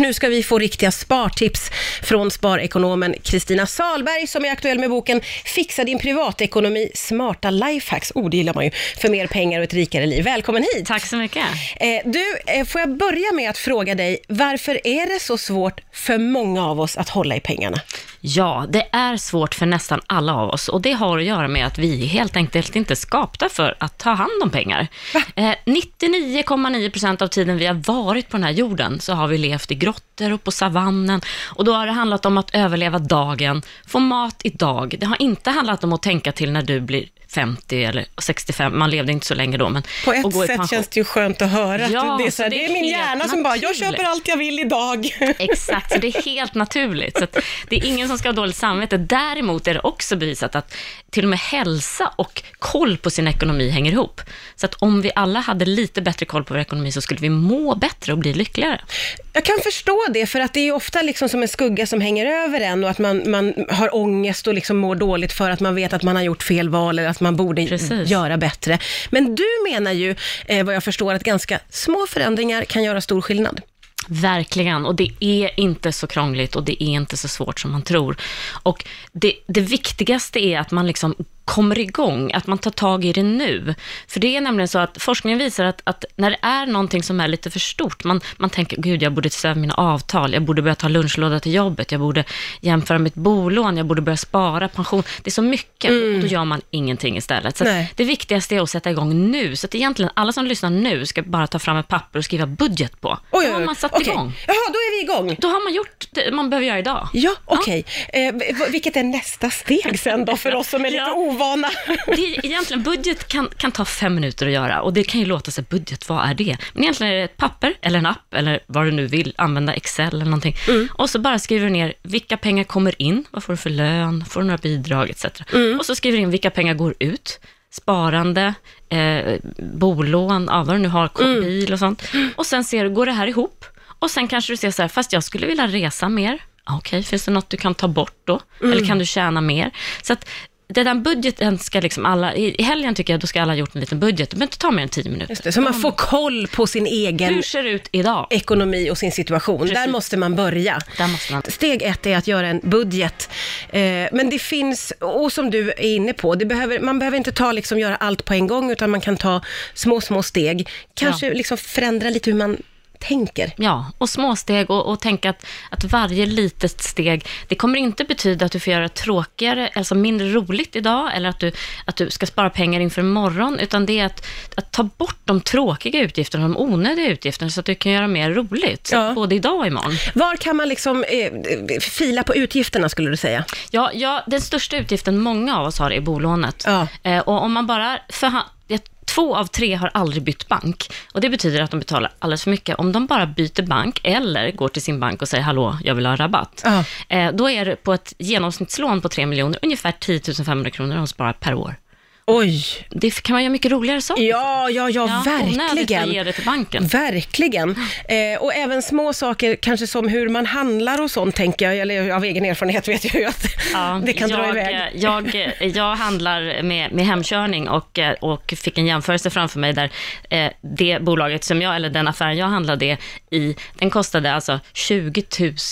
Nu ska vi få riktiga spartips från sparekonomen Kristina Salberg som är aktuell med boken Fixa din privatekonomi, smarta lifehacks. Oh, det gillar man ju. För mer pengar och ett rikare liv. Välkommen hit! Tack så mycket. Eh, du, eh, får jag börja med att fråga dig, varför är det så svårt för många av oss att hålla i pengarna? Ja, det är svårt för nästan alla av oss och det har att göra med att vi helt enkelt inte är skapta för att ta hand om pengar. Eh, 99,9 procent av tiden vi har varit på den här jorden så har vi levt i grottor och på savannen och då har det handlat om att överleva dagen, få mat idag. Det har inte handlat om att tänka till när du blir 50 eller 65, man levde inte så länge då, men På ett gå sätt känns det ju skönt att höra. Ja, att det, är så här, det det är är min hjärna som bara, jag köper allt jag vill idag. Exakt, så det är helt naturligt. Så att det är ingen som ska ha dåligt samvete. Däremot är det också bevisat att till och med hälsa och koll på sin ekonomi hänger ihop. Så att om vi alla hade lite bättre koll på vår ekonomi så skulle vi må bättre och bli lyckligare. Jag kan förstå det, för att det är ofta liksom som en skugga som hänger över en och att man, man har ångest och liksom mår dåligt för att man vet att man har gjort fel val eller att man borde Precis. göra bättre. Men du menar ju, eh, vad jag förstår, att ganska små förändringar kan göra stor skillnad. Verkligen, och det är inte så krångligt och det är inte så svårt som man tror. Och det, det viktigaste är att man liksom kommer igång, att man tar tag i det nu. För det är nämligen så att forskningen visar att, att när det är någonting som är lite för stort, man, man tänker, gud, jag borde se över mina avtal, jag borde börja ta lunchlåda till jobbet, jag borde jämföra mitt bolån, jag borde börja spara pension. Det är så mycket, och då gör man ingenting istället. Så det viktigaste är att sätta igång nu. Så att egentligen, alla som lyssnar nu ska bara ta fram ett papper och skriva budget på. Oj, då har man satt okej. igång. Jaha, då är vi igång. Då har man gjort det man behöver göra idag. Ja, okej. Eh, v- vilket är nästa steg sen då för oss som är lite Ja. Ovana? Det är, egentligen, budget kan, kan ta fem minuter att göra och det kan ju låta sig, budget, vad är det? Men egentligen är det ett papper eller en app eller vad du nu vill, använda Excel eller någonting. Och så bara skriver du ner vilka pengar kommer in, vad får du för lön, får du några bidrag etc. Och så skriver du in vilka pengar går ut, sparande, eh, bolån, ja, vad du nu har, ko- bil och sånt. Och sen ser du, går det här ihop? Och sen kanske du ser så här, fast jag skulle vilja resa mer. Okej, finns det något du kan ta bort då? Eller kan du tjäna mer? Så att den där budgeten ska liksom alla, i helgen tycker jag, då ska alla ha gjort en liten budget. Det behöver inte ta mer än tio minuter. Just det, så man får koll på sin egen Hur ser det ut idag? ekonomi och sin situation. Där Precis. måste man börja. Där måste man... Steg ett är att göra en budget. Eh, men det finns, och som du är inne på, det behöver, man behöver inte ta, liksom, göra allt på en gång, utan man kan ta små, små steg. Kanske liksom förändra lite hur man tänker. Ja, och småsteg och, och tänka att, att varje litet steg, det kommer inte betyda att du får göra tråkigare, alltså mindre roligt idag, eller att du, att du ska spara pengar inför imorgon, utan det är att, att ta bort de tråkiga utgifterna, de onödiga utgifterna, så att du kan göra mer roligt, Ja. både idag och imorgon. Var kan man liksom eh, fila på utgifterna, skulle du säga? Ja, ja, den största utgiften många av oss har är bolånet. Ja. Eh, och om man bara förha- Två av tre har aldrig bytt bank och det betyder att de betalar alldeles för mycket. Om de bara byter bank eller går till sin bank och säger hallå, jag vill ha rabatt. Eh, då är det på ett genomsnittslån på 3 miljoner ungefär 10 500 kronor de sparar per år. Oj! Det kan man göra mycket roligare saker. Ja, ja, ja, att verkligen. ge det till banken. Verkligen. Eh, och även små saker, kanske som hur man handlar och sånt, tänker jag. Eller av egen erfarenhet vet jag ju att det kan jag, dra iväg. Jag, jag handlar med, med hemkörning och, eh, och fick en jämförelse framför mig där eh, det bolaget som jag, eller den affären jag handlade i, den kostade alltså 20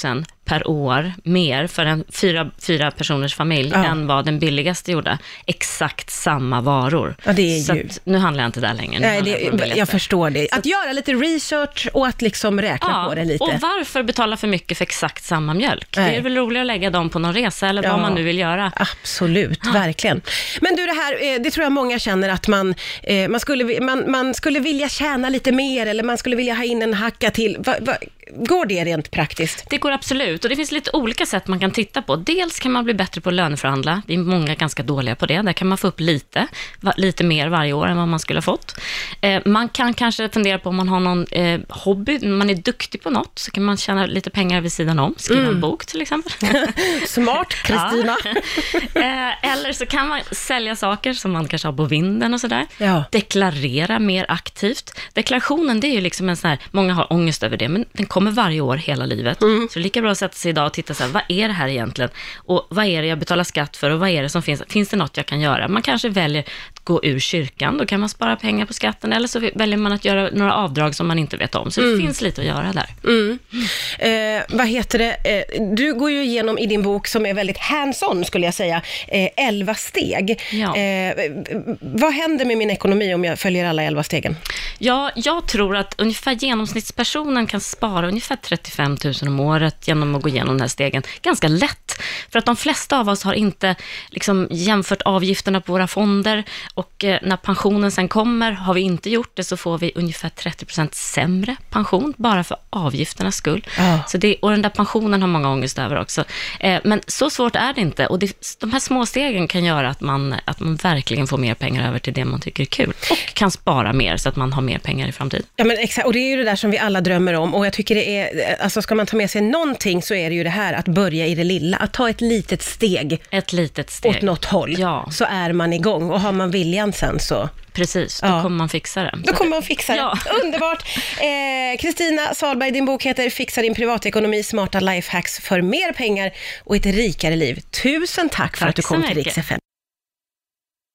000 per år mer för en fyra, fyra personers familj Ja. än vad den billigaste gjorde. Exakt samma varor. Ja, det är Så ju- att, nu handlar jag inte där längre. Nej, jag det, billigaste. jag förstår det. Att göra lite research och att liksom räkna på det lite. och varför betala för mycket för exakt samma mjölk? Nej. Det är väl roligare att lägga dem på någon resa eller Ja. vad man nu vill göra. Absolut, verkligen. Men du, det här, eh, det tror jag många känner att man, eh, man, skulle, man, man skulle vilja tjäna lite mer eller man skulle vilja ha in en hacka till. Va, va, går det rent praktiskt? Det går absolut och det finns lite olika sätt man kan titta på. Dels kan man bli bättre på att löneförhandla. Det är många ganska dåliga på det. Där kan man få upp lite, lite mer varje år än vad man skulle ha fått. Eh, man kan kanske fundera på om man har någon eh, hobby, man är duktig på något, så kan man tjäna lite pengar vid sidan om. Skriva Mm. en bok till exempel. Smart, Kristina. Eh, eller så kan man sälja saker som man kanske har på vinden och sådär. Ja. Deklarera mer aktivt. Deklarationen, det är ju liksom en sån här, många har ångest över det, men den kommer varje år hela livet. Mm. Så det är lika bra att sätta sig idag och titta så här, vad är det här egentligen? Och vad är det jag betalar skatt för och vad är det som finns? Finns det något jag kan göra? Man kanske väljer att gå ur kyrkan, då kan man spara pengar på skatten, eller så väljer man att göra några avdrag som man inte vet om. Så det finns lite att göra där. Mm. Eh, vad heter det? Eh, du går ju igenom i din bok, som är väldigt hands-on skulle jag säga, eh, 11 steg. Ja. Eh, vad händer med min ekonomi om jag följer alla 11 stegen? Ja, jag tror att ungefär genomsnittspersonen kan spara ungefär 35 000 om året genom att gå igenom den här stegen. Ganska lätt, för att de flesta av oss har inte liksom jämfört avgifterna på våra fonder och eh, när pensionen sen kommer, har vi inte gjort det så får vi ungefär 30% sämre pension, bara för avgifternas skull. Ja. Så det, och den där pensionen har många ångest över också. Eh, men så svårt är det inte och det, de här små stegen kan göra att man, att man verkligen får mer pengar över till det man tycker är kul och kan spara mer så att man har mer pengar i framtiden. Ja, men exakt. Och det är ju det där som vi alla drömmer om. Och jag tycker det är, alltså ska man ta med sig någonting så är det ju det här att börja i det lilla. Att ta ett litet steg Ett litet steg. åt något håll. Ja. Så är man igång. Och har man viljan sen så, Precis, då Ja. kommer man fixa det. då kommer man fixa det. Ja. Underbart! Eh, Kristina Salberg, din bok heter Fixa din privatekonomi, smarta lifehacks för mer pengar och ett rikare liv. Tusen tack för Tack att du kom till. Rix FM.